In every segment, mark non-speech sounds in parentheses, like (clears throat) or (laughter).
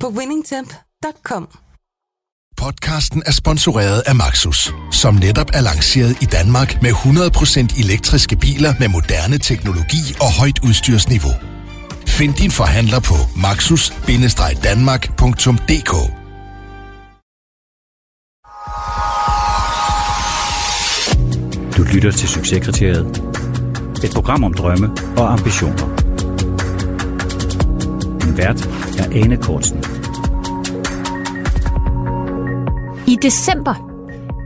på winningtemp.com. Podcasten er sponsoreret af Maxus, som netop er lanceret i Danmark med 100% elektriske biler med moderne teknologi og højt udstyrsniveau. Find din forhandler på maxus-danmark.dk Du lytter til Succeskriteriet. Et program om drømme og ambitioner. Din vært er Ane Kortsen. I december,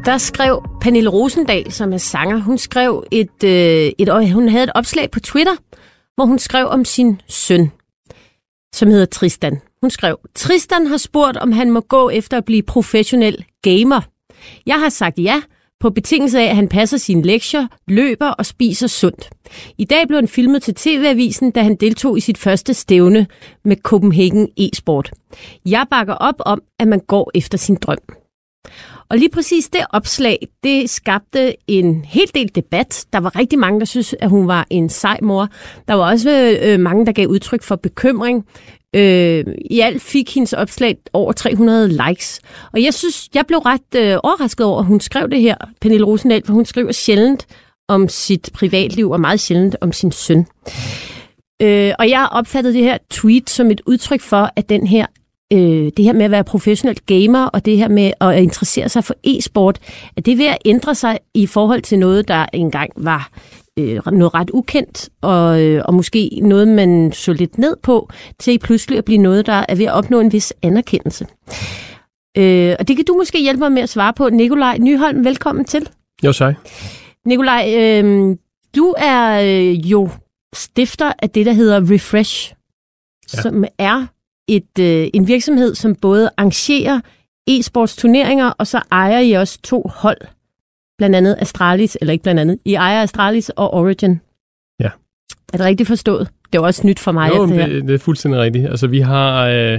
der skrev Pernille Rosendal, som er sanger, hun skrev et, øh, et, hun havde et opslag på Twitter, hvor hun skrev om sin søn, som hedder Tristan. Hun skrev, Tristan har spurgt, om han må gå efter at blive professionel gamer. Jeg har sagt ja, på betingelse af, at han passer sine lektier, løber og spiser sundt. I dag blev han filmet til TV-avisen, da han deltog i sit første stævne med Copenhagen e-sport. Jeg bakker op om, at man går efter sin drøm. Og lige præcis det opslag, det skabte en hel del debat. Der var rigtig mange, der synes, at hun var en sej mor. Der var også øh, mange, der gav udtryk for bekymring. Øh, I alt fik hendes opslag over 300 likes. Og jeg synes, jeg blev ret øh, overrasket over, at hun skrev det her, Pernille Rosendal, for hun skriver sjældent om sit privatliv og meget sjældent om sin søn. Øh, og jeg opfattede det her tweet som et udtryk for, at den her øh, det her med at være professionel gamer, og det her med at interessere sig for e-sport, at det er ved at ændre sig i forhold til noget, der engang var øh, noget ret ukendt, og, øh, og måske noget, man så lidt ned på, til pludselig at blive noget, der er ved at opnå en vis anerkendelse. Øh, og det kan du måske hjælpe mig med at svare på. Nikolaj Nyholm, velkommen til. Jo, tak. Nikolaj, øh, du er øh, jo stifter af det, der hedder Refresh, ja. som er et, øh, en virksomhed, som både arrangerer e-sports turneringer, og så ejer I også to hold. Blandt andet Astralis, eller ikke blandt andet, I ejer Astralis og Origin. Ja. Er det rigtigt forstået? Det er også nyt for mig. Jo, det, her. det, det er fuldstændig rigtigt. Altså, vi har, øh,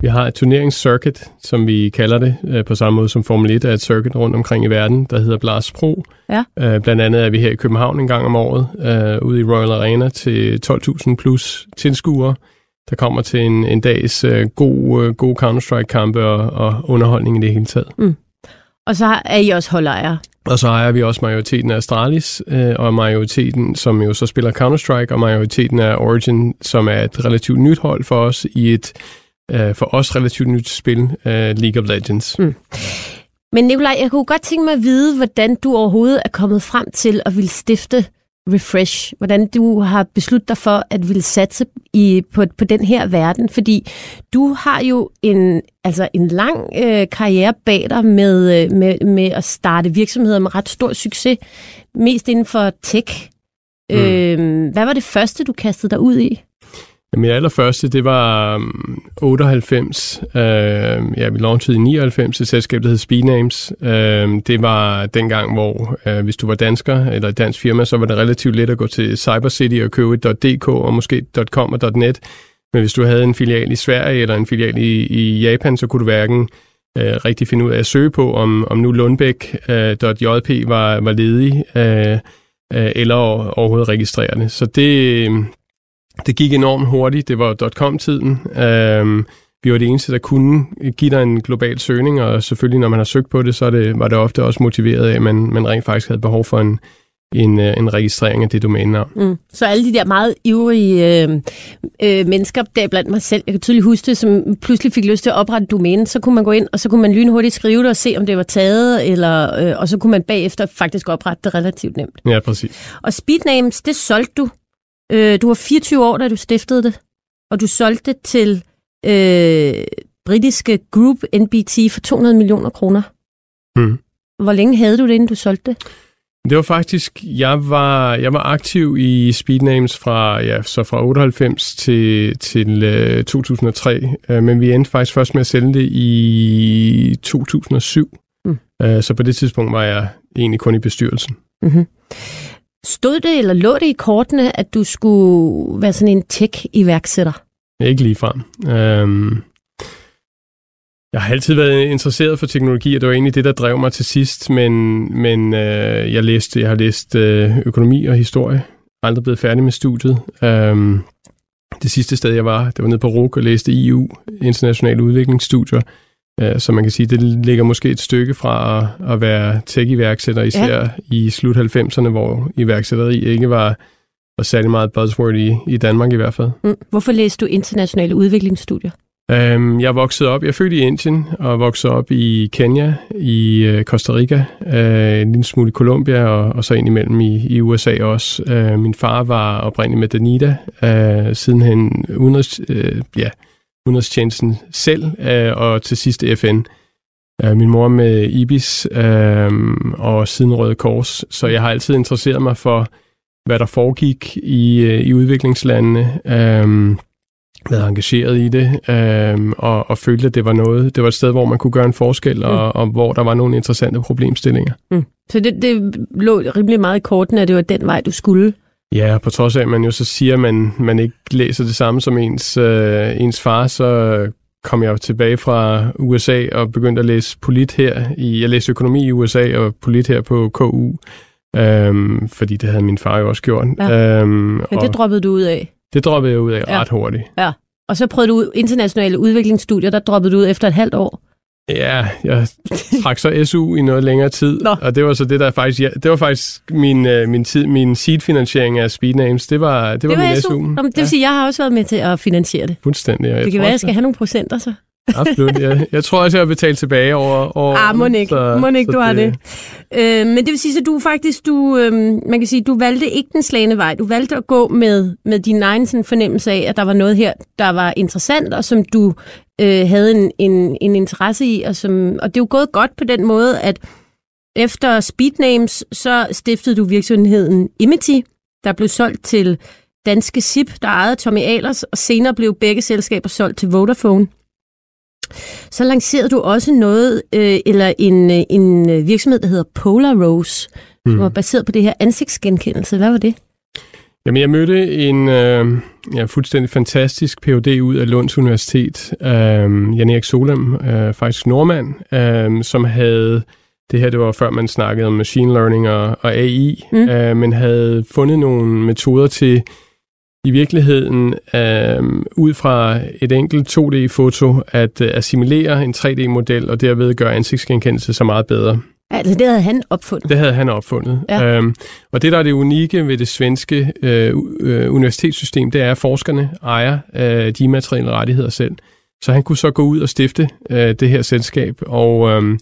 vi har et turneringscircuit, som vi kalder det, øh, på samme måde som Formel 1 er et circuit rundt omkring i verden, der hedder Blast Pro. Ja. Øh, blandt andet er vi her i København en gang om året, øh, ude i Royal Arena til 12.000 plus tilskuere, der kommer til en, en dags øh, god, øh, god Counter-Strike-kampe og, og underholdning i det hele taget. Mm. Og så er I også holdejere. Og så ejer vi også majoriteten af Astralis, øh, og majoriteten, som jo så spiller Counter-Strike, og majoriteten af Origin, som er et relativt nyt hold for os i et øh, for os relativt nyt spil, øh, League of Legends. Mm. Men Nikolaj, jeg kunne godt tænke mig at vide, hvordan du overhovedet er kommet frem til at ville stifte Refresh, hvordan du har besluttet dig for at ville satse i, på, på den her verden, fordi du har jo en, altså en lang øh, karriere bag dig med, øh, med, med at starte virksomheder med ret stor succes, mest inden for tech. Mm. Øh, hvad var det første, du kastede dig ud i? Min allerførste, det var um, 98. Uh, ja, vi launchede i 99 et selskab, der hed Speednames. Uh, det var dengang, hvor uh, hvis du var dansker eller et dansk firma, så var det relativt let at gå til Cybercity og købe et .dk og måske .com og .net. Men hvis du havde en filial i Sverige eller en filial i, i Japan, så kunne du hverken øh, rigtig finde ud af at søge på, om, om nu Lundbæk.jp uh, var, var ledig, øh, øh, eller overhovedet registrere det. Så det um, det gik enormt hurtigt. Det var .com-tiden. Øhm, vi var det eneste, der kunne give dig en global søgning, og selvfølgelig, når man har søgt på det, så det, var det ofte også motiveret af, at man, man rent faktisk havde behov for en, en, øh, en registrering af det domænenavn. Mm. Så alle de der meget ivrige øh, øh, mennesker, der blandt mig selv, jeg kan tydeligt huske det, som pludselig fik lyst til at oprette domæne, så kunne man gå ind, og så kunne man lynhurtigt skrive det og se, om det var taget, eller, øh, og så kunne man bagefter faktisk oprette det relativt nemt. Ja, præcis. Og Speednames, det solgte du Øh, du var 24 år, da du stiftede det, og du solgte det til øh, britiske Group NBT for 200 millioner kroner. Mm. Hvor længe havde du det, inden du solgte det? Det var faktisk, jeg var, jeg var aktiv i Speednames fra, ja, så fra 98 til, til uh, 2003, uh, men vi endte faktisk først med at sælge det i 2007. Mm. Uh, så på det tidspunkt var jeg egentlig kun i bestyrelsen. Mm-hmm. Stod det eller lå det i kortene, at du skulle være sådan en tech-iværksætter? Ikke lige Øhm, jeg har altid været interesseret for teknologi, og det var egentlig det, der drev mig til sidst, men, men øh, jeg, læste, jeg har læst øh, økonomi og historie, aldrig blevet færdig med studiet. Øhm, det sidste sted, jeg var, det var nede på RUK og læste EU, Internationale Udviklingsstudier, så man kan sige, det ligger måske et stykke fra at, at være tech-iværksætter, især ja. i slut 90'erne, hvor iværksætteri ikke var, var særlig meget buzzword i, i Danmark i hvert fald. Mm. Hvorfor læste du Internationale Udviklingsstudier? Um, jeg vokset op, jeg er født i Indien og vokset op i Kenya, i uh, Costa Rica, uh, en lille smule i Colombia og, og så ind imellem i, i USA også. Uh, min far var oprindelig med Danida, uh, sidenhen udenrigs, uh, ja, udenrigstjenesten selv uh, og til sidst FN. Uh, min mor med IBIS uh, og siden Røde Kors, så jeg har altid interesseret mig for, hvad der foregik i, uh, i udviklingslandene. Uh, været engageret i det, øh, og, og følte, at det var noget, det var et sted, hvor man kunne gøre en forskel, mm. og, og hvor der var nogle interessante problemstillinger. Mm. Så det, det lå rimelig meget i korten, at det var den vej, du skulle? Ja, på trods af, at man jo så siger, at man, man ikke læser det samme som ens, øh, ens far, så kom jeg tilbage fra USA og begyndte at læse polit her. I, jeg læste økonomi i USA og polit her på KU, øhm, fordi det havde min far jo også gjort. Ja. Øhm, Men det og, droppede du ud af? Det droppede jeg ud af ja. ret hurtigt. Ja. Og så prøvede du internationale udviklingsstudier, der droppede du ud efter et halvt år. Ja, jeg trak så SU i noget længere tid, Nå. og det var så det der faktisk, ja, det var faktisk min, uh, min, tid, min seed-finansiering af Speednames, det var, det, det var, var min SU. SU. Nå, det vil ja. sige, jeg har også været med til at finansiere det. Fuldstændig. Det kan være, jeg skal have nogle procenter så. Absolut. Jeg, jeg tror også, jeg har betalt tilbage over... over ah, må ikke, så, må ikke du det... har det. Øh, men det vil sige, at du faktisk, du, øh, man kan sige, du valgte ikke den slagende vej. Du valgte at gå med, med din egen sådan, fornemmelse af, at der var noget her, der var interessant, og som du øh, havde en, en, en interesse i. Og, som, og det er jo gået godt på den måde, at efter Speednames, så stiftede du virksomheden Imity, der blev solgt til danske SIP, der ejede Tommy Ahlers, og senere blev begge selskaber solgt til Vodafone. Så lancerede du også noget, øh, eller en, øh, en øh, virksomhed, der hedder Polar Rose, mm. som var baseret på det her ansigtsgenkendelse. Hvad var det? Jamen, jeg mødte en øh, ja, fuldstændig fantastisk Ph.D. ud af Lunds Universitet, øh, Jan Erik Solem, øh, faktisk nordmand, øh, som havde, det her det var før man snakkede om machine learning og, og AI, mm. øh, men havde fundet nogle metoder til i virkeligheden øh, ud fra et enkelt 2D-foto at øh, assimilere en 3D-model og derved gøre ansigtsgenkendelse så meget bedre. Altså det havde han opfundet? Det havde han opfundet. Ja. Øhm, og det, der er det unikke ved det svenske øh, øh, universitetssystem, det er, at forskerne ejer øh, de materielle rettigheder selv. Så han kunne så gå ud og stifte øh, det her selskab, og øh,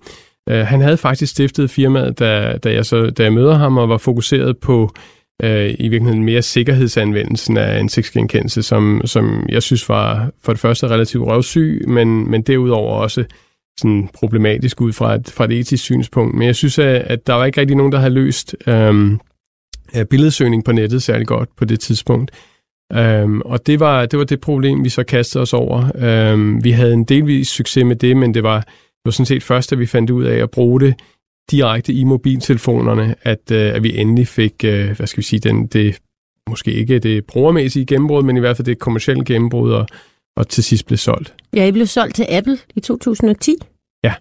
øh, han havde faktisk stiftet firmaet, da, da, jeg så, da jeg møder ham og var fokuseret på øh, i virkeligheden mere sikkerhedsanvendelsen af ansigtsgenkendelse, som, som jeg synes var for det første relativt røvsyg, men, men derudover også sådan problematisk ud fra et, fra et etisk synspunkt. Men jeg synes, at, at der var ikke rigtig nogen, der havde løst øhm, øh, billedsøgning på nettet særlig godt på det tidspunkt. Øhm, og det var, det var det problem, vi så kastede os over. Øhm, vi havde en delvis succes med det, men det var, det var sådan set først, at vi fandt ud af at bruge det direkte i mobiltelefonerne, at, øh, at vi endelig fik, øh, hvad skal vi sige, den, det, måske ikke det brugermæssige gennembrud, men i hvert fald det kommercielle gennembrud, og, og til sidst blev solgt. Ja, I blev solgt til Apple i 2010. Ja,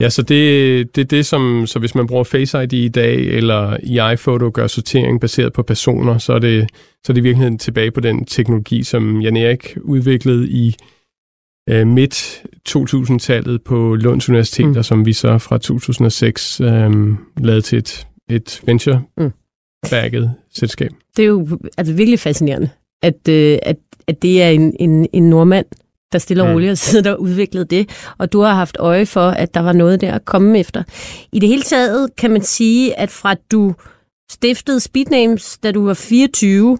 ja så det, det er det, som, så hvis man bruger Face ID i dag, eller i iPhoto gør sortering baseret på personer, så er det, så er det i virkeligheden tilbage på den teknologi, som Jan Erik udviklede i øh, midt 2000-tallet på Lunds Universitet, mm. som vi så fra 2006 øh, lavede til et, et venture-bagget mm. selskab. Det er jo altså virkelig fascinerende, at, øh, at, at det er en, en, en nordmand, der stille og mm. roligt har siddet og udviklet det, og du har haft øje for, at der var noget der at komme efter. I det hele taget kan man sige, at fra du stiftede Speednames, da du var 24,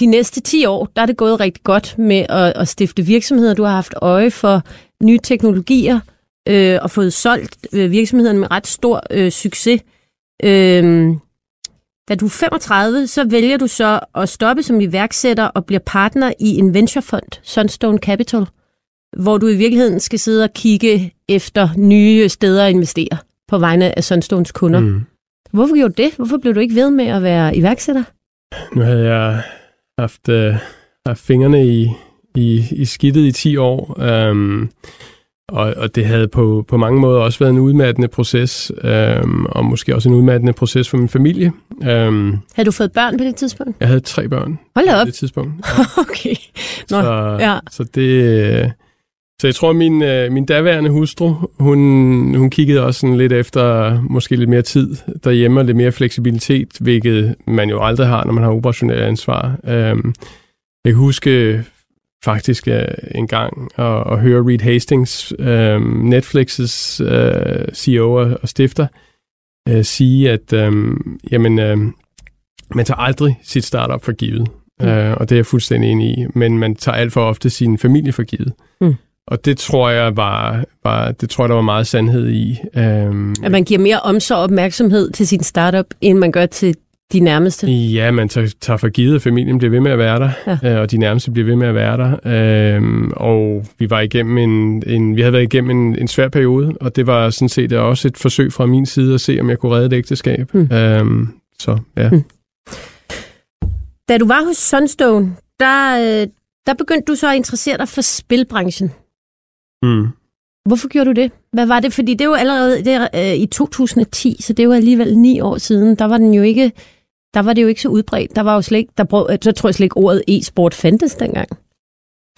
de næste 10 år, der er det gået rigtig godt med at, at stifte virksomheder. Du har haft øje for nye teknologier øh, og fået solgt øh, virksomheden med ret stor øh, succes. Øhm, da du er 35, så vælger du så at stoppe som iværksætter og bliver partner i en venturefond, Sunstone Capital, hvor du i virkeligheden skal sidde og kigge efter nye steder at investere på vegne af Sunstones kunder. Mm. Hvorfor gjorde du det? Hvorfor blev du ikke ved med at være iværksætter? Nu havde jeg haft, øh, haft fingrene i, i, i skidtet i 10 år, øhm, og, og det havde på, på mange måder også været en udmattende proces, øhm, og måske også en udmattende proces for min familie. Øhm, havde du fået børn på det tidspunkt? Jeg havde tre børn Hold op. på det tidspunkt. Ja. (laughs) okay. Nå, så, ja. så det... Så jeg tror, min, øh, min daværende hustru, hun, hun kiggede også sådan lidt efter måske lidt mere tid derhjemme og lidt mere fleksibilitet, hvilket man jo aldrig har, når man har operationelt ansvar. Øhm, jeg kan huske faktisk uh, en gang at, at høre Reed Hastings, um, Netflix's uh, CEO og, og stifter, uh, sige, at um, jamen, uh, man tager aldrig sit startup for givet. Mm. Og det er jeg fuldstændig enig i. Men man tager alt for ofte sin familie for givet. Mm. Og det tror jeg var, var, det tror jeg, der var meget sandhed i. Um, at man giver mere omsorg og opmærksomhed til sin startup, end man gør til de nærmeste? Ja, man tager, tager for givet, at familien bliver ved med at være der, ja. øh, og de nærmeste bliver ved med at være der. Øh, og vi var igennem en, en, vi havde været igennem en, en svær periode, og det var sådan set også et forsøg fra min side at se, om jeg kunne redde et ægteskab. Mm. Øh, så ja. Mm. Da du var hos Sunstone, der, øh, der begyndte du så at interessere dig for spilbranchen. Mm. Hvorfor gjorde du det? Hvad var det? Fordi det er jo allerede det er, øh, i 2010, så det jo alligevel ni år siden. Der var den jo ikke, der var det jo ikke så udbredt. Der var jo slet ikke, der brug, så tror jeg slet ikke ordet e-sport fandtes dengang.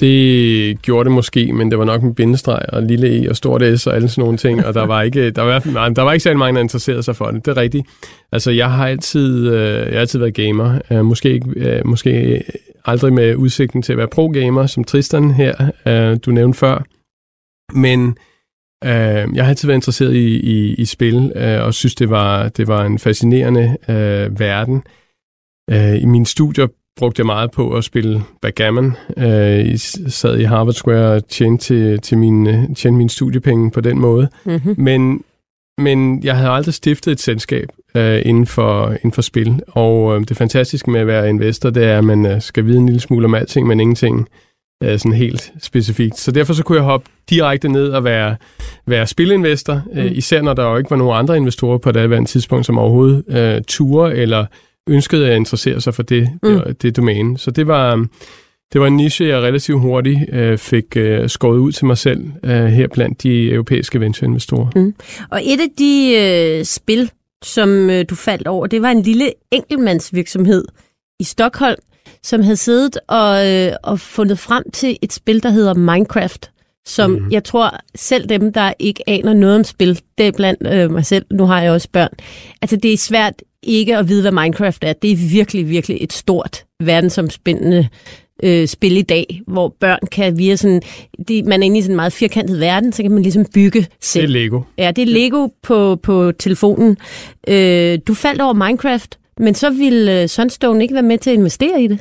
Det gjorde det måske, men det var nok en bindestreg og lille e og stort s og alle sådan nogle ting, og der var ikke, der var, der var ikke særlig mange, der interesserede sig for det. Det er rigtigt. Altså, jeg har altid, øh, jeg har altid været gamer. Øh, måske, ikke, øh, måske aldrig med udsigten til at være pro-gamer, som Tristan her, øh, du nævnte før. Men øh, jeg har altid været interesseret i, i, i spil, øh, og synes, det var, det var en fascinerende øh, verden. Øh, I mine studier brugte jeg meget på at spille backgammon. Øh, jeg sad i Harvard Square og tjente, til, til mine, tjente mine studiepenge på den måde. Mm-hmm. Men, men jeg havde aldrig stiftet et selskab øh, inden, for, inden for spil. Og øh, det fantastiske med at være investor, det er, at man øh, skal vide en lille smule om alting, men ingenting øh, sådan helt specifikt. Så derfor så kunne jeg hoppe direkte ned og være, være spilinvestor, mm. øh, især når der jo ikke var nogen andre investorer på det andet tidspunkt, som overhovedet øh, ture eller ønskede at interessere sig for det, mm. det, det domæne. Så det var, det var en niche, jeg relativt hurtigt øh, fik øh, skåret ud til mig selv øh, her blandt de europæiske ventureinvestorer. Mm. Og et af de øh, spil, som øh, du faldt over, det var en lille enkeltmandsvirksomhed i Stockholm, som havde siddet og, øh, og fundet frem til et spil, der hedder Minecraft, som mm. jeg tror selv dem, der ikke aner noget om spil, det er blandt øh, mig selv, nu har jeg også børn, altså det er svært ikke at vide, hvad Minecraft er. Det er virkelig, virkelig et stort verdensomspændende øh, spil i dag, hvor børn kan via sådan, det, man er inde i sådan en meget firkantet verden, så kan man ligesom bygge selv. Det er Lego. Ja, det er Lego på, på telefonen. Øh, du faldt over Minecraft, men så ville øh, Sunstone ikke være med til at investere i det.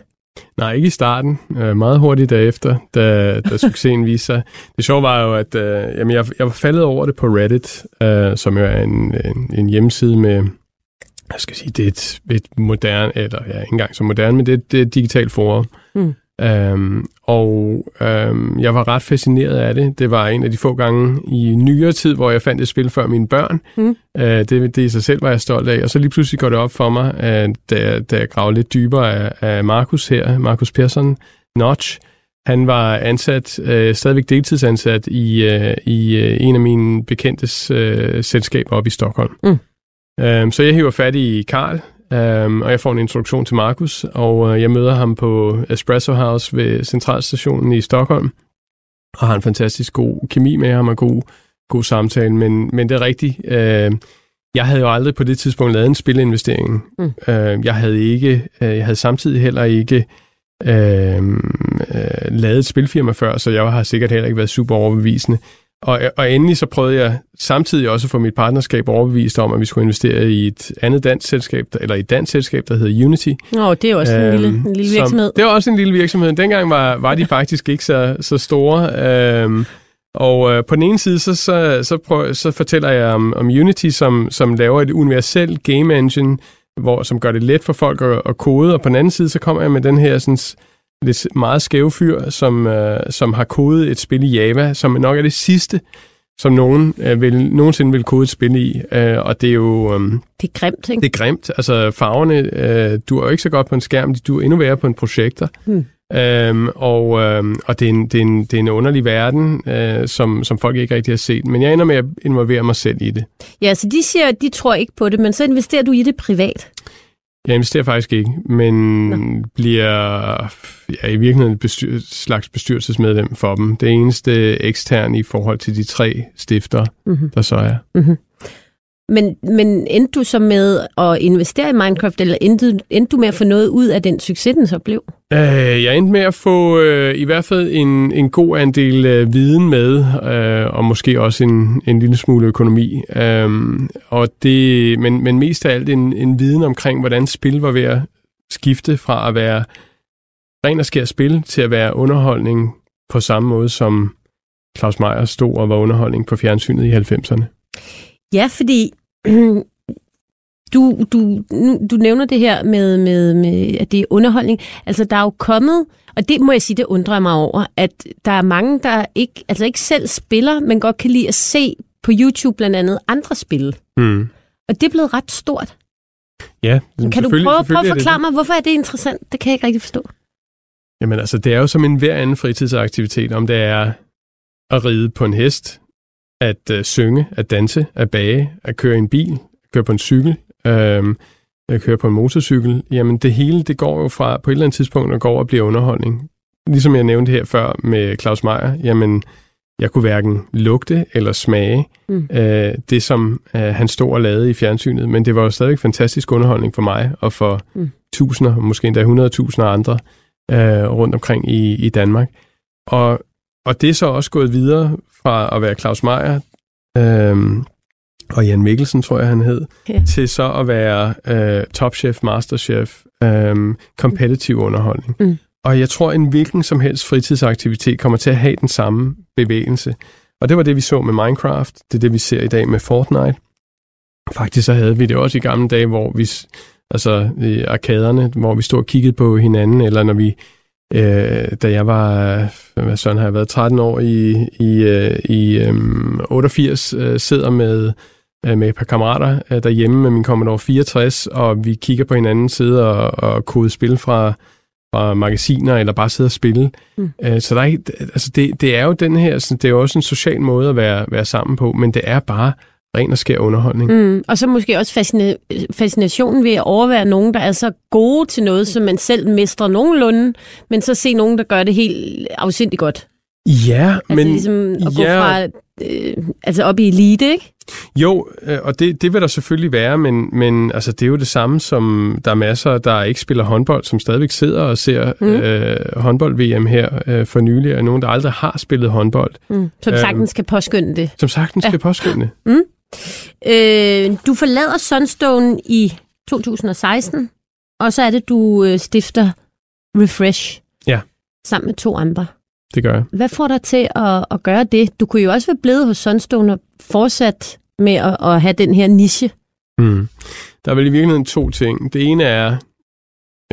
Nej, ikke i starten. Øh, meget hurtigt derefter, da, da succesen (laughs) viste sig. Det sjove var jo, at øh, jamen jeg, jeg var faldet over det på Reddit, øh, som jo er en, en, en hjemmeside med, jeg skal sige, det er et, et moderne, eller ja, ikke engang så moderne, men det, det er et digitalt forum. Mm. Øhm, og øhm, jeg var ret fascineret af det. Det var en af de få gange i nyere tid, hvor jeg fandt et spil før mine børn. Mm. Øh, det, det i sig selv var jeg stolt af. Og så lige pludselig går det op for mig, at da, jeg, da jeg gravede lidt dybere af, af Markus her, Markus Persson, Notch, han var ansat, øh, stadigvæk deltidsansat i, øh, i øh, en af mine bekendtes øh, selskaber op i Stockholm. Mm. Um, så jeg hiver fat i Karl, um, og jeg får en introduktion til Markus, og uh, jeg møder ham på Espresso House ved Centralstationen i Stockholm, og har en fantastisk god kemi med ham og god, god samtale, men, men det er rigtigt. Uh, jeg havde jo aldrig på det tidspunkt lavet en spilinvestering. Mm. Uh, jeg havde ikke, uh, jeg havde samtidig heller ikke uh, uh, lavet et spilfirma før, så jeg har sikkert heller ikke været super overbevisende. Og, og endelig så prøvede jeg samtidig også at få mit partnerskab overbevist om, at vi skulle investere i et andet dansk selskab, eller i et dansk selskab, der hedder Unity. Åh, oh, det er også øhm, en, lille, en lille virksomhed. Som, det var også en lille virksomhed. Dengang var, var de faktisk ikke så, så store. Øhm, Og øh, på den ene side, så, så, så, prøv, så fortæller jeg om, om Unity, som, som laver et universelt game engine, hvor, som gør det let for folk at, at kode, og på den anden side, så kommer jeg med den her sådan, lidt meget skæve fyr, som, øh, som har kodet et spil i Java, som nok er det sidste, som nogen øh, vil, nogensinde vil kode et spil i. Øh, og det er jo... Øh, det er grimt, ikke? Det er grimt. Altså farverne, øh, du er jo ikke så godt på en skærm, du er endnu værre på en projektor. Hmm. Øhm, og øhm, og det, er en, det, er en, det er en underlig verden, øh, som, som folk ikke rigtig har set. Men jeg ender med at involvere mig selv i det. Ja, så de siger, at de tror ikke på det, men så investerer du i det privat. Jeg investerer faktisk ikke, men Nå. bliver ja, i virkeligheden et bestyr, slags bestyrelsesmedlem for dem. Det eneste ekstern i forhold til de tre stifter, mm-hmm. der så er. Mm-hmm. Men, men endte du så med at investere i Minecraft, eller endte, endte du med at få noget ud af den succes, den så blev? Øh, jeg endte med at få øh, i hvert fald en, en god andel øh, viden med, øh, og måske også en, en lille smule økonomi. Øh, og det, men, men mest af alt en, en viden omkring, hvordan spil var ved at skifte fra at være ren og skær spil til at være underholdning på samme måde, som Claus Meier stod og var underholdning på fjernsynet i 90'erne. Ja, fordi (clears throat) du, du, du nævner det her med, med, med, at det er underholdning. Altså, der er jo kommet, og det må jeg sige, det undrer mig over, at der er mange, der ikke, altså ikke selv spiller, men godt kan lide at se på YouTube blandt andet andre spille. Mm. Og det er blevet ret stort. Ja, Kan du prøve, prøve at forklare mig, hvorfor er det interessant? Det kan jeg ikke rigtig forstå. Jamen altså, det er jo som en hver anden fritidsaktivitet, om det er at ride på en hest, at øh, synge, at danse, at bage, at køre i en bil, at køre på en cykel, øh, at køre på en motorcykel. Jamen det hele, det går jo fra på et eller andet tidspunkt at gå over og blive underholdning. Ligesom jeg nævnte her før med Claus Meier, jamen jeg kunne hverken lugte eller smage mm. øh, det, som øh, han stod og lavede i fjernsynet, men det var jo stadigvæk fantastisk underholdning for mig og for mm. tusinder, måske endda hundredtusinder andre øh, rundt omkring i, i Danmark. Og, og det er så også gået videre fra at være Claus Meier øhm, og Jan Mikkelsen, tror jeg han hed, ja. til så at være øh, topchef, masterchef, øhm, competitive underholdning. Mm. Og jeg tror, en hvilken som helst fritidsaktivitet kommer til at have den samme bevægelse. Og det var det, vi så med Minecraft. Det er det, vi ser i dag med Fortnite. Faktisk så havde vi det også i gamle dage, hvor vi, altså i arkaderne, hvor vi stod og kiggede på hinanden, eller når vi øh, da jeg var, hvad sådan har jeg været, 13 år i, i, øh, i øh, 88, øh, sidder med, øh, med et par kammerater øh, derhjemme med min Commodore 64, og vi kigger på hinanden, sidder og, og kode spil fra, fra magasiner, eller bare sidder og spille. Mm. Øh, så der er altså det, det er jo den her, det er jo også en social måde at være, være sammen på, men det er bare ren og skær underholdning. Mm, og så måske også fascina- fascinationen ved at overvære nogen, der er så gode til noget, som man selv mestrer nogenlunde, men så se nogen, der gør det helt afsindigt godt. Ja, altså men... ligesom at gå ja, fra, øh, altså op i elite, ikke? Jo, øh, og det, det vil der selvfølgelig være, men, men altså, det er jo det samme som, der er masser, der ikke spiller håndbold, som stadigvæk sidder og ser mm. øh, håndbold-VM her øh, for nylig, og nogen, der aldrig har spillet håndbold. Mm. Som sagtens øh, kan påskynde det. Som sagtens ja. kan påskynde det. Mm. Øh, du forlader Sunstone i 2016, og så er det, du øh, stifter Refresh. Ja. Sammen med to andre. Det gør jeg. Hvad får dig til at, at gøre det? Du kunne jo også være blevet hos Sunstone og fortsat med at, at have den her niche. Mm. Der er vel i virkeligheden to ting. Det ene er,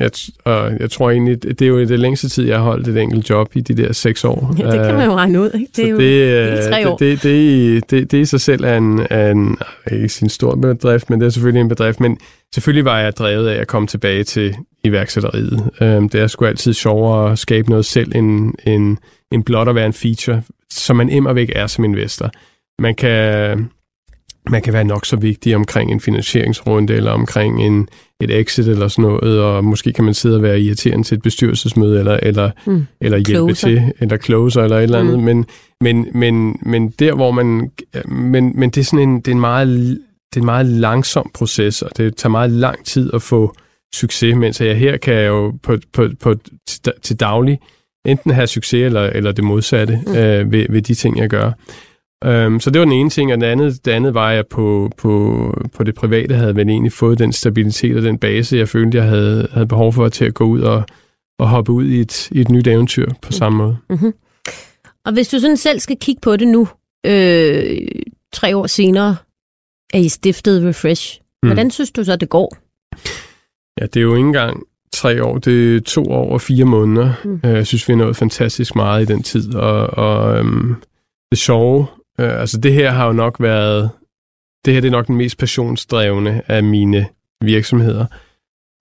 jeg, og jeg tror egentlig, det er jo det længste tid, jeg har holdt et enkelt job i de der seks år. Ja, det kan man jo regne ud. Ikke? Det er jo det, tre år. Det, det, det, det, i sig selv er en, en, ikke sin stor bedrift, men det er selvfølgelig en bedrift. Men selvfølgelig var jeg drevet af at komme tilbage til iværksætteriet. Øhm, det er sgu altid sjovere at skabe noget selv, end, end, end blot at være en feature, som man immer væk er som investor. Man kan, man kan være nok så vigtig omkring en finansieringsrunde, eller omkring en, et exit eller sådan noget, og måske kan man sidde og være irriterende til et bestyrelsesmøde, eller, eller, mm. eller hjælpe closer. til, eller closer, eller et eller andet. Mm. Men, men, men, men der, hvor man... Men, men det er sådan en, det er en meget, det er en meget langsom proces, og det tager meget lang tid at få succes, mens jeg her kan jeg jo på, på, på, til, daglig enten have succes eller, eller det modsatte mm. øh, ved, ved de ting, jeg gør. Um, så det var den ene ting, og den andet, det andet var, at jeg på, på, på det private havde vel egentlig fået den stabilitet og den base, jeg følte, jeg havde, havde behov for til at gå ud og, og hoppe ud i et, i et nyt eventyr på samme måde. Mm-hmm. Og hvis du sådan selv skal kigge på det nu, øh, tre år senere, er I stiftet Refresh. Mm. Hvordan synes du så, det går? Ja, det er jo ikke engang tre år, det er to år og fire måneder. Mm. Mm. Jeg synes, vi har nået fantastisk meget i den tid, og, og øhm, det sjove, øh, altså det her har jo nok været, det her det er nok den mest passionsdrevne af mine virksomheder.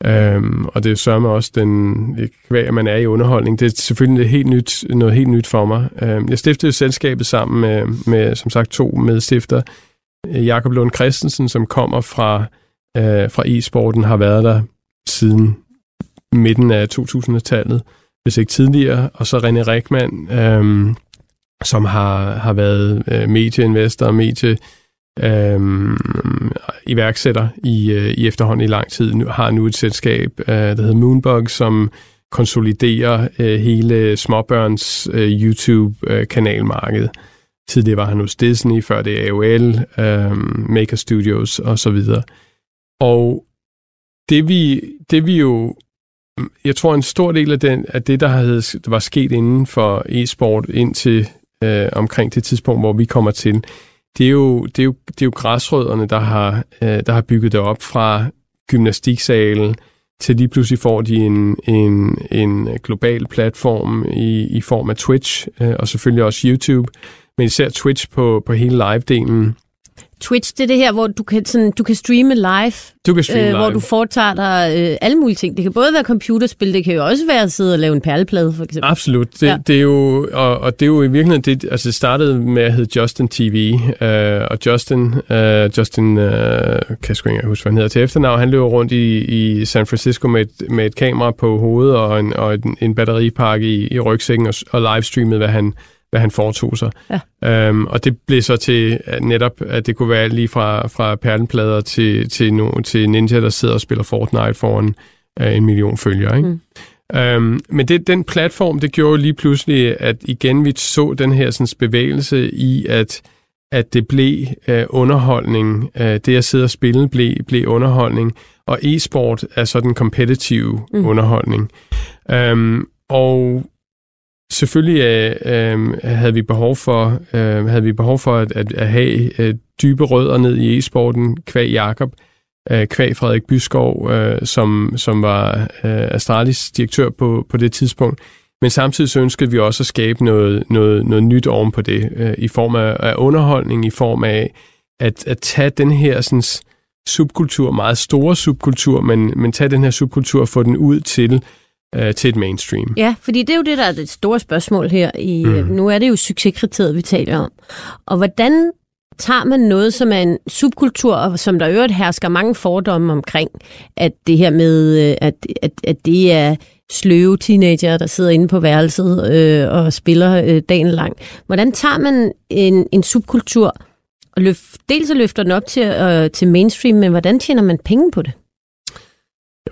Øhm, og det sørger mig også den, hvad man er i underholdning. Det er selvfølgelig noget helt nyt, noget helt nyt for mig. Øhm, jeg stiftede selskabet sammen med, med, som sagt, to medstifter. Jakob Lund Christensen, som kommer fra, øh, fra e-sporten, har været der siden midten af 2000-tallet, hvis ikke tidligere. Og så René Rækman, øhm, som har, har været øh, medieinvestor, medie øh, iværksætter i, øh, i efterhånden i lang tid, nu, har nu et selskab, øh, der hedder Moonbug, som konsoliderer øh, hele småbørns øh, YouTube-kanalmarked. Øh, Tidligere var han hos Disney, før det er AOL, øh, Maker Studios og så videre. Og det vi, det vi jo, jeg tror en stor del af, den, af det, der, havde, der var sket inden for e-sport indtil øh, omkring det tidspunkt, hvor vi kommer til, det er jo, det er jo, det er jo græsrødderne, der har, øh, der har bygget det op fra gymnastiksalen til lige pludselig får de en, en, en global platform i, i form af Twitch, øh, og selvfølgelig også YouTube, men især Twitch på, på hele live-delen. Twitch, det er det her, hvor du kan, sådan, du kan streame live, Du kan streame øh, live. hvor du foretager dig øh, alle mulige ting. Det kan både være computerspil, det kan jo også være at sidde og lave en perleplade, for eksempel. Absolut. Det, Ja. det er jo, og, og det er jo i virkeligheden, det, altså det startede med at hedde Justin TV, øh, og Justin, øh, Justin, øh, kan jeg sgu ikke huske, hvad han hedder til efternavn, han løber rundt i, i San Francisco med et, med et kamera på hovedet og en, og en, en batteripakke i, i rygsækken og, og livestreamede, hvad han, hvad han foretog sig. Ja. Øhm, og det blev så til at netop, at det kunne være lige fra, fra perlenplader til, til, no, til Ninja, der sidder og spiller Fortnite foran øh, en million følgere. Ikke? Mm. Øhm, men det, den platform, det gjorde lige pludselig, at igen vi så den her sådan, bevægelse i, at, at det blev øh, underholdning. Øh, det at sidde og spille blev, blev underholdning. Og e-sport er så den competitive Mm. mm. underholdning. Øhm, og selvfølgelig øh, øh, havde vi behov for øh, havde vi behov for at, at, at have øh, dybe rødder ned i e-sporten kvæg Jakob, øh, kvæg Frederik Byskov, øh, som, som var øh, Astralis direktør på, på det tidspunkt. Men samtidig så ønskede vi også at skabe noget, noget, noget nyt oven på det, øh, i form af, af underholdning, i form af at, at tage den her sådan, subkultur, meget store subkultur, men, men tage den her subkultur og få den ud til, øh, til et mainstream. Ja, fordi det er jo det, der er det store spørgsmål her. I, mm. Nu er det jo succeskriteriet, vi taler om. Og hvordan tager man noget, som er en subkultur, og som der øvrigt hersker mange fordomme omkring, at det her med, øh, at, at, at det er sløve teenager, der sidder inde på værelset øh, og spiller øh, dagen lang. Hvordan tager man en, en subkultur og løf, dels løfter den op til, øh, til mainstream, men hvordan tjener man penge på det?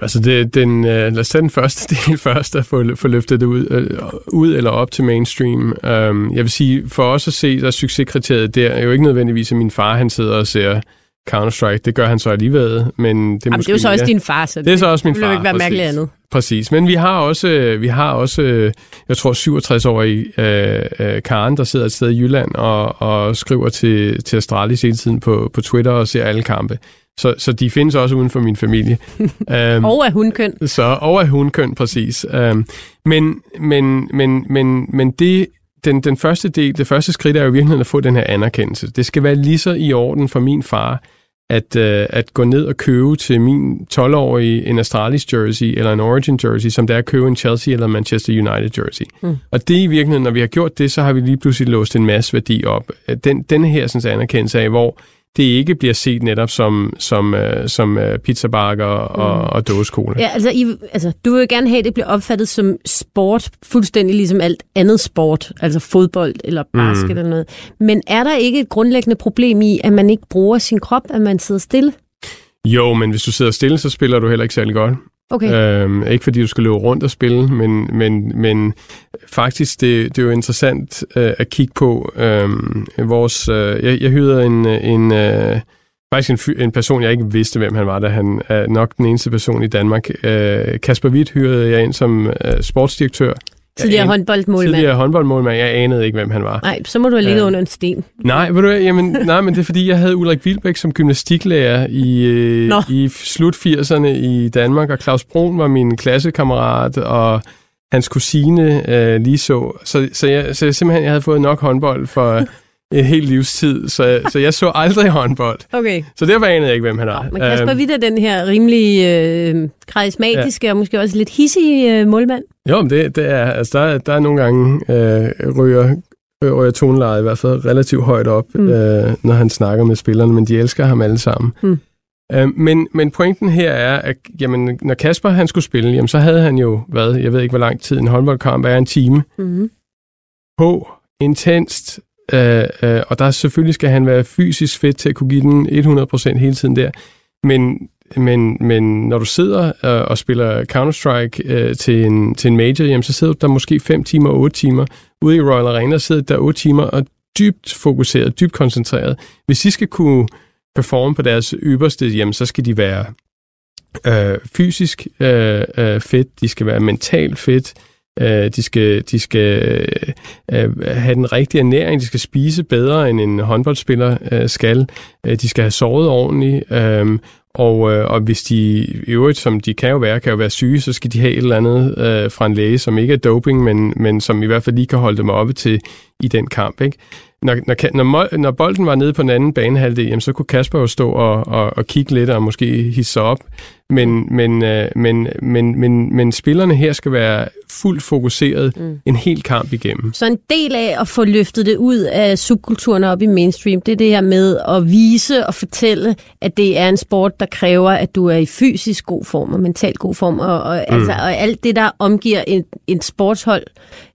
Altså, det, den, øh, lad os tage den første (laughs) del først, at få, få løftet det ud, øh, ud eller op til mainstream. Um, jeg vil sige, for os at se, der er succeskriteriet der, er jo ikke nødvendigvis, at min far han sidder og ser Counter-Strike. Det gør han så alligevel, men det er Jamen, måske det er jo så også mere- din far, så Det er så også min det ville jo far, ikke være præcis. mærkeligt andet. Præcis, men vi har også, vi har også jeg tror 67-årig øh, øh, Karen, der sidder et sted i Jylland og, og skriver til, til Astralis hele tiden på, på Twitter og ser alle kampe. Så, så de findes også uden for min familie. um, (laughs) Og er hun køn. så over af hundkøn, præcis. Um, men, men, men, men, men det, den, den første del, det første skridt er jo i virkeligheden at få den her anerkendelse. Det skal være lige så i orden for min far, at, uh, at gå ned og købe til min 12-årige en Astralis jersey eller en Origin jersey, som det er at købe en Chelsea eller Manchester United jersey. Mm. Og det i virkeligheden, når vi har gjort det, så har vi lige pludselig låst en masse værdi op. Den, den her sådan, anerkendelse af, hvor det ikke bliver set netop som, som, uh, som uh, pizzabakker og, mm. og dåsekola. Ja, altså, I, altså, du vil jo gerne have, at det bliver opfattet som sport, fuldstændig ligesom alt andet sport, altså fodbold eller basket mm. eller noget. Men er der ikke et grundlæggende problem i, at man ikke bruger sin krop, at man sidder stille? Jo, men hvis du sidder stille, så spiller du heller ikke særlig godt. Okay. Øhm, ikke fordi du skal løbe rundt og spille, men, men, men faktisk det, det er jo interessant øh, at kigge på. Øh, vores, øh, jeg, jeg hyrede en, en øh, faktisk en, en person, jeg ikke vidste, hvem han var, da han er nok den eneste person i Danmark. Øh, Kasper Witt hyrede jeg ind som øh, sportsdirektør Tidligere an- håndboldmålmand. Tidligere håndboldmålmand. Jeg anede ikke, hvem han var. Nej, så må du have ligget Ja. under en sten. Nej, ved du, jamen, nej, men det er fordi, jeg havde Ulrik Vilbæk som gymnastiklærer i, øh, i slut 80'erne i Danmark, og Claus Brun var min klassekammerat, og hans kusine øh, lige så. Så, så, jeg, så jeg simpelthen jeg havde fået nok håndbold for (laughs) en hel livstid, så, så jeg så aldrig (laughs) håndbold. Okay. Så derfor anede jeg ikke, hvem han var. Men Kasper Øhm, Witt er den her rimelig øh, karismatiske ja. og måske også lidt hissige øh, målmand. Jo, men det, det er, altså der, er- der er nogle gange øh, ryger, ryger tonelejet i hvert fald relativt højt op, Mm. mm. øh, når han snakker med spillerne, men de elsker ham alle sammen. Mm. Øh, men, men pointen her er, at jamen, når Kasper han skulle spille, jamen, så havde han jo, hvad, jeg ved ikke hvor lang tid, en håndboldkamp er en time Mm-hmm. på, intenst, øh, øh, og der selvfølgelig skal han være fysisk fedt til at kunne give den 100% hele tiden der. Men, men, men når du sidder øh, og spiller Counter-Strike øh, til, en, til en major, jamen, så sidder du der måske 5 timer, 8 timer. Ude i Royal Arena sidder du der 8 timer og dybt fokuseret, dybt koncentreret. Hvis de skal kunne performe på deres ypperste, jamen, så skal de være øh, fysisk øh, øh, fedt, de skal være mentalt fedt, øh, de skal, de skal øh, have den rigtige ernæring, de skal spise bedre, end en håndboldspiller øh, skal, øh, de skal have sovet ordentligt, øh, og, øh, og hvis de i øvrigt, som de kan jo være, kan jo være syge, så skal de have et eller andet øh, fra en læge, som ikke er doping, men, men som i hvert fald lige kan holde dem oppe til i den kamp. Ikke? Når, når, når, når bolden var nede på den anden banehalvdel, jamen, så kunne Kasper jo stå og, og, og kigge lidt og måske hisse sig op. Men, men, øh, men, men, men, men spillerne her skal være fuldt fokuseret mm. en hel kamp igennem. Så en del af at få løftet det ud af subkulturen op i mainstream, det er det her med at vise og fortælle, at det er en sport, der kræver, at du er i fysisk god form og mental god form. Og, og, mm. altså, og alt det, der omgiver et, et sportshold,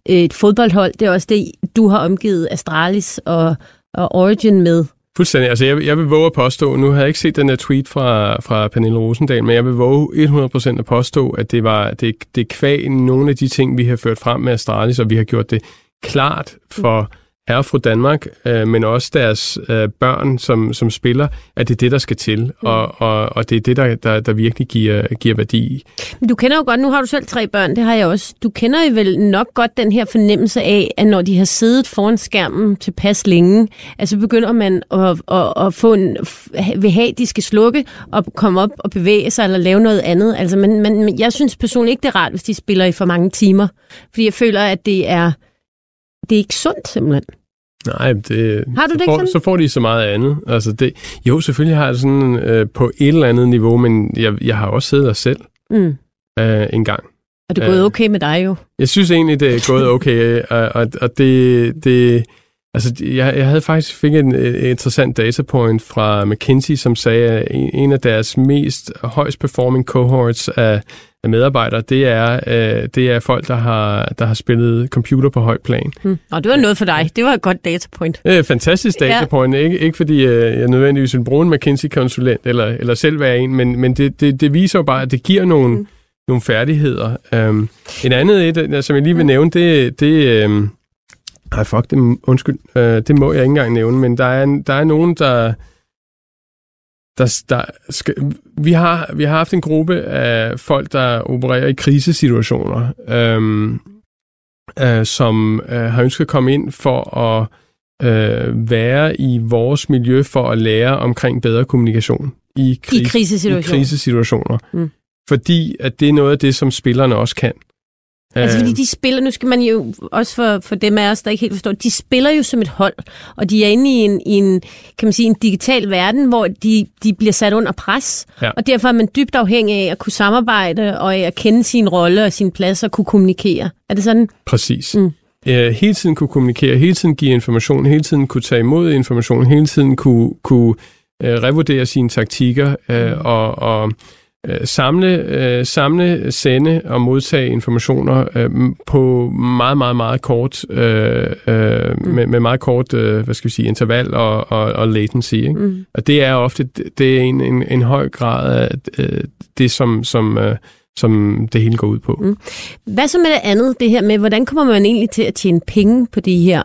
et fodboldhold, det er også det, du har omgivet Astralis og, og Origin med. Fuldstændig. Altså, jeg, jeg vil våge at påstå, nu har jeg ikke set den her tweet fra, fra Pernille Rosendal, men jeg vil våge 100% at påstå, at det var det, det kvæg nogle af de ting, vi har ført frem med Astralis, og vi har gjort det klart for mm fra Danmark, øh, men også deres øh, børn, som, som spiller, at det er det, der skal til, mm. og, og, og det er det, der, der, der virkelig giver, giver værdi. Men du kender jo godt, nu har du selv tre børn, det har jeg også. Du kender jo vel nok godt den her fornemmelse af, at når de har siddet foran skærmen tilpas længe, altså begynder man at, at, at få en, vil have, at de skal slukke og komme op og bevæge sig eller lave noget andet. Altså, men, men jeg synes personligt ikke, det er rart, hvis de spiller i for mange timer, fordi jeg føler, at det er, det er ikke sundt simpelthen. Nej, det, Har du så, det får, så får de så meget andet. Altså det, jo, selvfølgelig har jeg sådan øh, på et eller andet niveau, men jeg, jeg har også siddet der selv Mm. øh, en gang. Og det er gået Øh. okay med dig jo. Jeg synes egentlig, det er gået okay, og, og, og det, det, altså, jeg, jeg havde faktisk fik en, en interessant datapoint fra McKinsey, som sagde, at en, en af deres mest højst performing cohorts af, af medarbejdere, det er, øh, det er folk, der har, der har spillet computer på højt plan. Mm. Og det var noget for dig. Det var et godt datapoint. Et fantastisk Ja. datapoint, ikke, ikke fordi øh, jeg nødvendigvis vil bruge en McKinsey-konsulent eller, eller selv være en, men, men det, det, det viser jo bare, at det giver nogle, mm. nogle færdigheder. Um, en andet et, øh, som jeg lige vil nævne, det, det um, ej, fuck, det, undskyld, uh, det må jeg ikke engang nævne, men der er, der er nogen, der, der, der skal, vi, har, vi har haft en gruppe af folk, der opererer i krisesituationer, um, uh, som uh, har ønsket at komme ind for at øh, være i vores miljø for at lære omkring bedre kommunikation i, kris- I krisesituationer. I krisesituationer. Mm. Fordi at det er noget af det, som spillerne også kan. Altså Øh, fordi de spiller, nu skal man jo også for, for dem af os, der ikke helt forstår, de spiller jo som et hold, og de er inde i en, i en kan man sige, en digital verden, hvor de, de bliver sat under pres, Ja. og derfor er man dybt afhængig af at kunne samarbejde, og af at kende sin rolle og sin plads og kunne kommunikere. Er det sådan? Præcis. Mm. Øh, hele tiden kunne kommunikere, hele tiden give information, hele tiden kunne tage imod information, hele tiden kunne, kunne øh, revurdere sine taktikker øh, og, og øh, samle, øh, samle, sende og modtage informationer øh, på meget, meget, meget kort, øh, øh, mm. med, med meget kort, øh, hvad skal vi sige, interval og, og, og latency. Ikke? Mm. Og det er ofte det er en, en, en høj grad af øh, det, som, som, øh, som det hele går ud på. Mm. Hvad så med det andet, det her med, hvordan kommer man egentlig til at tjene penge på de her?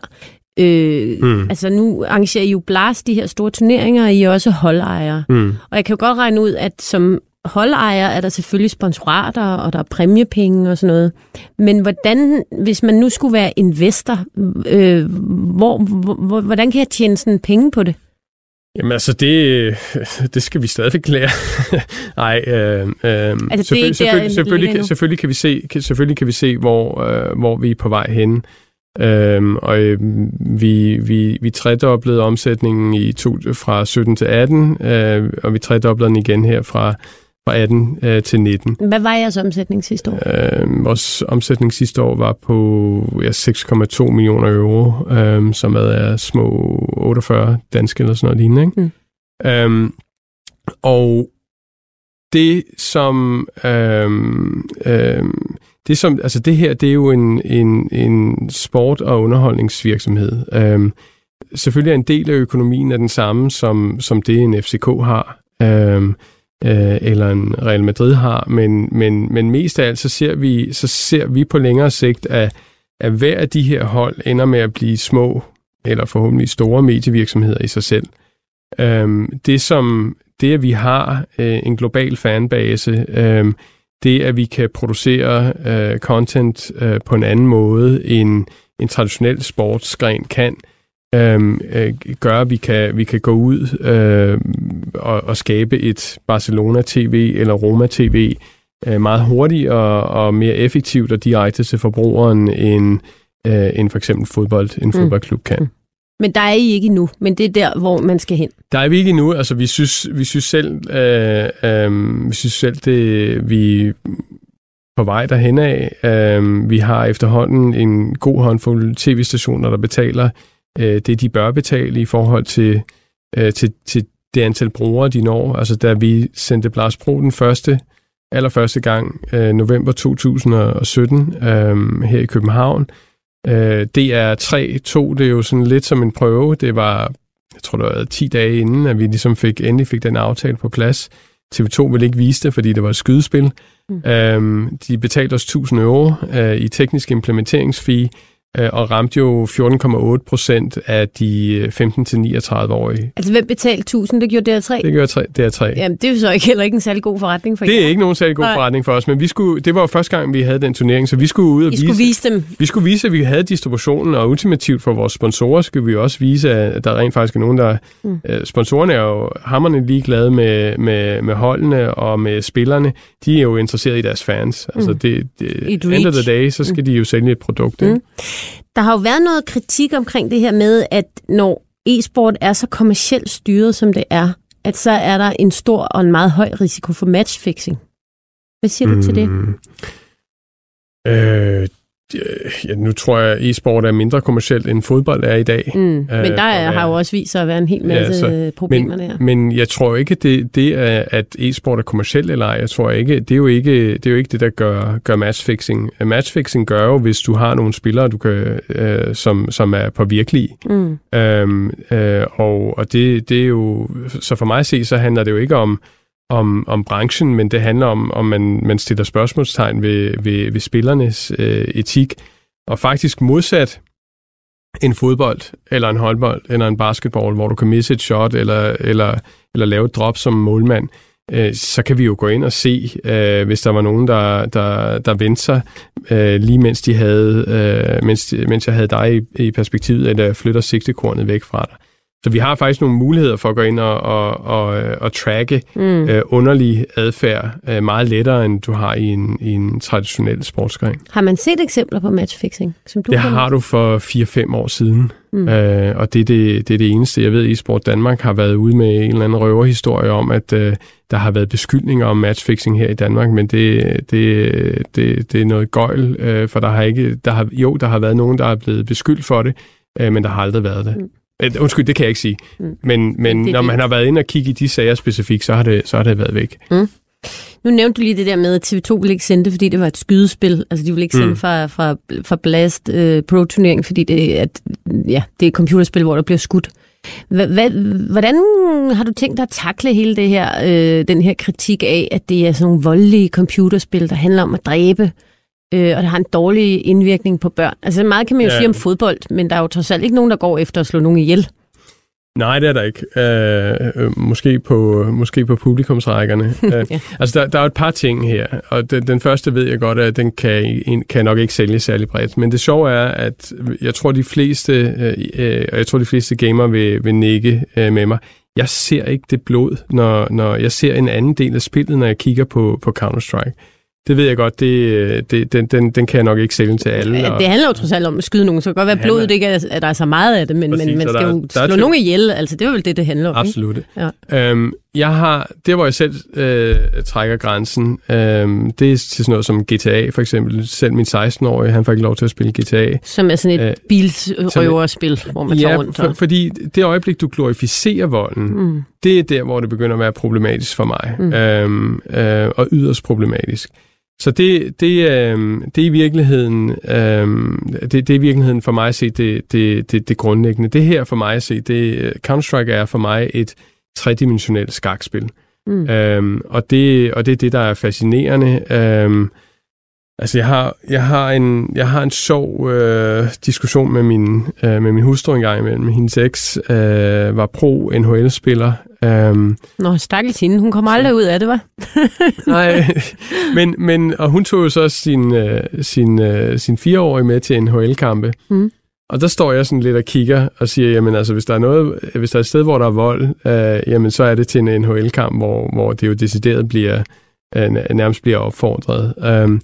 Øh, Mm. Altså nu arrangerer I jo Blast, de her store turneringer, og I er også holdejere. Mm. Og jeg kan jo godt regne ud, at som holdejer er der selvfølgelig sponsorater, og der er præmiepenge og sådan noget. Men hvordan, hvis man nu skulle være investor, øh, hvor, hvor, hvordan kan jeg tjene sådan penge på det? Jamen altså, det, (laughs) det skal vi stadigvæk lære. (laughs) Nej, øh, øh, altså, selvfølgelig, selvfølgelig, selvfølgelig, kan, selvfølgelig, kan vi se, kan, selvfølgelig kan vi se, hvor, øh, hvor vi er på vej hen. Øhm, og øh, vi, vi, vi tredoblede omsætningen i to, fra 17 til 18, øh, og vi tredoblede den igen her fra, fra 18 øh, til 19. Hvad var jeres omsætning sidste år? Øh, vores omsætning sidste år var på ja, 6,2 millioner euro, øh, som er små 48 danske eller sådan noget lignende. Ikke? Mm. Øhm, og det som øhm, øhm, det som altså det her det er jo en en en sport og underholdningsvirksomhed. Øhm, selvfølgelig er en del af økonomien er den samme som som det en FCK har. Øhm, øh, eller en Real Madrid har, men, men, men mest af alt så ser vi så ser vi på længere sigt at, at hver af de her hold ender med at blive små eller forhåbentlig store medievirksomheder i sig selv. Øhm, det som det at vi har øh, en global fanbase, øh, det at vi kan producere øh, content øh, på en anden måde end en traditionel sportsgren kan, øh, øh, gør, at vi kan, vi kan gå ud øh, og, og skabe et Barcelona TV eller Roma TV øh, meget hurtigt og, og mere effektivt og direkte til forbrugeren end, øh, end for eksempel fodbold, en mm. fodboldklub kan. Mm. Men der er I ikke endnu, men det er der, hvor man skal hen. Der er vi ikke endnu. Altså, vi synes, vi synes selv, øh, øh, vi synes selv, det vi på vej derhen af. Øh, vi har efterhånden en god håndfuld tv-stationer, der betaler øh, det, de bør betale i forhold til, øh, til, til det antal brugere, de når. Altså, da vi sendte Blast Pro den første, allerførste gang, øh, november 2017, øh, her i København, Øh, DR3 tog det jo sådan lidt som en prøve. Det var, jeg tror det var 10 dage inden, at vi ligesom fik, endelig fik den aftale på plads. TV2 ville ikke vise det, fordi det var et skydespil. Mm. Øhm, de betalte os 1000 euro øh, i teknisk implementeringsfee, og ramte jo 14,8 procent af de 15-39-årige. Øh, altså hvem betalte 1000? Det gjorde DR3? Det gjorde DR3. Jamen det er jo så ikke, heller ikke en særlig god forretning for Det er ikke nogen særlig god Nej. forretning for os, men vi skulle, det var jo første gang, vi havde den turnering, så vi skulle ud og vise, skulle vise dem. Vi skulle vise, at vi havde distributionen, og ultimativt for vores sponsorer skulle vi også vise, at der rent faktisk er nogen, der... Mm. Øh, sponsorerne er jo hammerne ligeglade med, med, med holdene og med spillerne. De er jo interesseret i deres fans. Altså mm. det, det end of the day, så skal mm. de jo sælge et produkt. Mm. Der har jo været noget kritik omkring det her med, at når e-sport er så kommercielt styret, som det er, at så er der en stor og en meget høj risiko for matchfixing. Hvad siger mm. du til det? Mm. Øh, ja, nu tror jeg, at e-sport er mindre kommercielt end fodbold er i dag. Mm, men der er, har jo også vist sig at være en hel masse ja, så, problemer men, der. Men jeg tror ikke, det, det er, at e-sport er kommercielt eller ej. Jeg tror ikke, det er jo ikke det, er jo ikke det der gør, gør matchfixing. Matchfixing gør jo, hvis du har nogle spillere, du kan, øh, som, som er på virkelige. Mm. Øhm, øh, og og det, det er jo, så for mig at se, så handler det jo ikke om, om, om branchen, men det handler om, om man, man stiller spørgsmålstegn ved, ved, ved spillernes øh, etik. Og faktisk modsat en fodbold, eller en håndbold, eller en basketball, hvor du kan misse et shot, eller, eller, eller lave et drop som målmand, øh, så kan vi jo gå ind og se, øh, hvis der var nogen, der, der, der vendte sig, øh, lige mens, de havde, øh, mens, mens jeg havde dig i, i perspektivet, eller flytter sigtekornet væk fra dig. Så vi har faktisk nogle muligheder for at gå ind og, og, og, og tracke mm. øh, underlig adfærd øh, meget lettere, end du har i en, i en traditionel sportsgren. Har man set eksempler på matchfixing? Som du det har du for 4-5 år siden, mm. øh, og det er det, det er det eneste. Jeg ved, at eSport Danmark har været ude med en eller anden røverhistorie om, at øh, der har været beskyldninger om matchfixing her i Danmark, men det, det, det, det er noget gøjl, øh, for der har ikke, der har, jo, der har været nogen, der er blevet beskyldt for det, øh, men der har aldrig været det. Mm. Øh, undskyld, det kan jeg ikke sige. Mm. Men, men det, når man har været inde og kigge i de sager specifikt, så har det, så har det været væk. Mm. Nu nævnte du lige det der med, at TV2 ville ikke sende det, fordi det var et skydespil. Altså, de ville ikke sende mm. fra, fra, fra Blast uh, Pro-turnering, fordi det, at, ja, det er et computerspil, hvor der bliver skudt. Hvordan har du tænkt dig at takle hele det her, øh, den her kritik af, at det er sådan nogle voldelige computerspil, der handler om at dræbe øh, og det har en dårlig indvirkning på børn. Altså meget kan man jo ja. sige om fodbold, men der er jo trods alt ikke nogen, der går efter at slå nogen ihjel. Nej, det er der ikke. Øh, øh, måske, på, måske på publikumsrækkerne. (laughs) øh, Ja. Altså, der, der er et par ting her, og den, den første ved jeg godt, at den kan, kan nok ikke sælge særlig bredt. Men det sjove er, at jeg tror, de fleste, øh, øh, og jeg tror, de fleste gamer vil, vil nikke øh, med mig. Jeg ser ikke det blod, når, når jeg ser en anden del af spillet, når jeg kigger på, på Counter-Strike. Det ved jeg godt, det, øh, det, den, den, den kan jeg nok ikke sælge til alle. Ja, og- det handler jo trods alt om at skyde nogen, så det kan godt være, at Det blodet ikke er, at der er så meget af det, men, Præcis, men man skal der- jo slå nogen ihjel. Altså, det er vel det, det handler om. ikke? Absolut. Ja. Øhm, jeg har, der hvor jeg selv øh, trækker grænsen, øhm, det er til sådan noget som GTA for eksempel. Selv min 16-årige, han får ikke lov til at spille GTA. Som er sådan et Øh, bilrøverspil, hvor man tager ja, rundt. for, Og... fordi det øjeblik, du glorificerer volden, Mm. det er der, hvor det begynder at være problematisk for mig. Mm. Øhm, øh, og yderst problematisk. Så det, det, øhm, det er i virkeligheden, øhm, det, det er i virkeligheden for mig at se det, det, det, det grundlæggende. Det her for mig at se, det, Counter-Strike er for mig et tredimensionelt skakspil. Mm. Øhm, og, det, og det er det, der er fascinerende. Øhm, altså, jeg har, jeg har en, jeg har en sjov øh, diskussion med min, øh, med min hustru engang imellem. Hendes eks øh, var pro-NHL-spiller. Øhm, Nå, stakkels hende. Hun kommer aldrig ud af det, var? (laughs) nej, men, men, og hun tog jo så sin, øh, sin, øh, sin fireårige med til NHL-kampe. Mm. Og der står jeg sådan lidt og kigger og siger, jamen altså, hvis der er, noget, hvis der er et sted, hvor der er vold, øh, jamen så er det til en NHL-kamp, hvor, hvor det jo decideret bliver, øh, nærmest bliver opfordret. Um,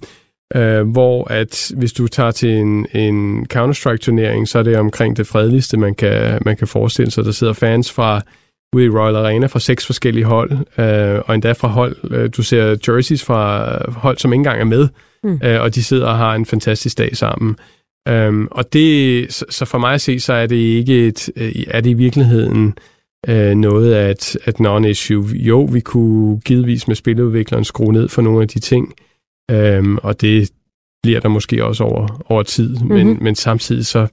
øh, hvor at hvis du tager til en, en Counter-Strike-turnering, så er det omkring det fredeligste, man kan, man kan forestille sig. Der sidder fans fra ude i Royal Arena fra seks forskellige hold, øh, og endda fra hold, øh, du ser jerseys fra hold, som ikke engang er med, Mm. øh, og de sidder og har en fantastisk dag sammen. Um, og det, så, så for mig at se, så er det ikke et, øh, er det i virkeligheden øh, noget af et, et non-issue. Jo, vi kunne givetvis med spiludvikleren skrue ned for nogle af de ting, um, og det bliver der måske også over, over tid, mm-hmm. men, Mhm. men samtidig så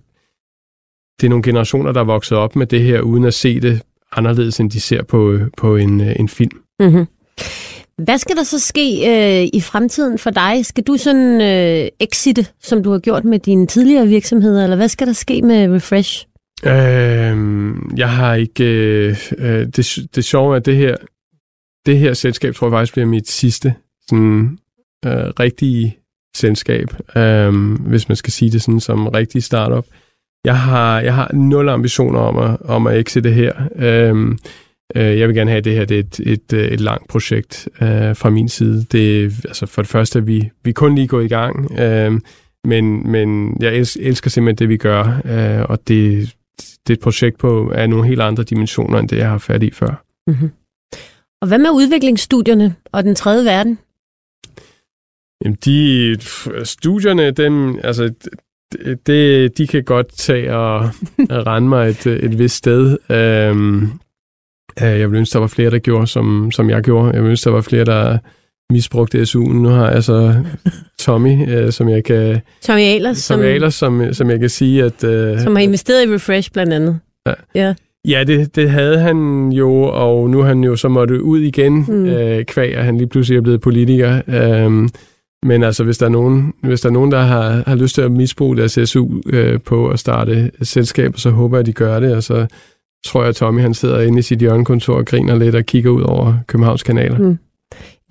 det er nogle generationer, der er vokset op med det her, uden at se det anderledes, end de ser på, på en, øh, en film. Mm-hmm. Hvad skal der så ske øh, i fremtiden for dig? Skal du sådan øh, exite, som du har gjort med dine tidligere virksomheder, eller hvad skal der ske med Refresh? Øhm, jeg har ikke... Øh, øh, det, det sjove er, at det her, det her selskab, tror jeg faktisk bliver mit sidste sådan, øh, rigtige selskab, øh, hvis man skal sige det sådan som rigtig startup. Jeg har, jeg har nul ambitioner om at, om at exit det her. Øh, øh, jeg vil gerne have, det her det er et, et, et langt projekt øh, fra min side. Det, altså for det første, er vi, vi er kun lige gået i gang, øh, men, men jeg elsker, elsker simpelthen det, vi gør, øh, og det, det er et projekt på af nogle helt andre dimensioner, end det, jeg har fat i før. Mm-hmm. Og hvad med udviklingsstudierne og den tredje verden? Jamen, de studierne, dem, altså, det, de kan godt tage og, og rende mig et, et vist sted. Øhm, øh, jeg vil ønske, der var flere, der gjorde, som, som jeg gjorde. Jeg vil ønske, der var flere, der misbrugte SU'en. Nu har jeg så Tommy, øh, som jeg kan, Tommy Ahlers, som, som, Ahlers, som, som jeg kan sige, at... Øh, som har investeret i Refresh blandt andet. Ja. ja. Ja, det, det havde han jo, og nu er han jo så måtte ud igen, Mm. øh, kvæg, at han lige pludselig er blevet politiker. Øhm, men altså, hvis der er nogen, hvis der, er nogen der har, har lyst til at misbruge deres SU øh, på at starte et selskab, så håber jeg, at de gør det, og så tror jeg, at Tommy han sidder inde i sit hjørnekontor og griner lidt og kigger ud over Københavns kanaler. Mm.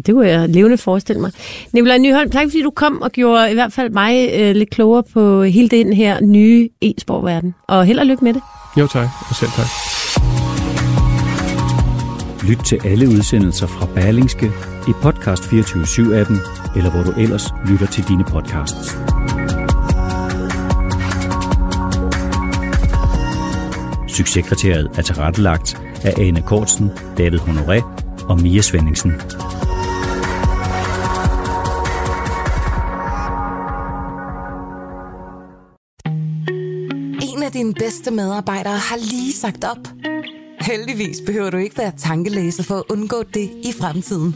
Det kunne jeg levende forestille mig. Nikolaj Nyholm, tak fordi du kom og gjorde i hvert fald mig øh, lidt klogere på hele den her nye e-sportverden. Og held og lykke med det. Jo tak, og selv tak. Lyt til alle udsendelser fra Berlingske i Podcast 24-7-appen, eller hvor du ellers lytter til dine podcasts. Succeskriteriet er tilrettelagt af Ane Kortsen, David Honoré og Mia Svendingsen. En af dine bedste medarbejdere har lige sagt op. Heldigvis behøver du ikke være tankelæser for at undgå det i fremtiden.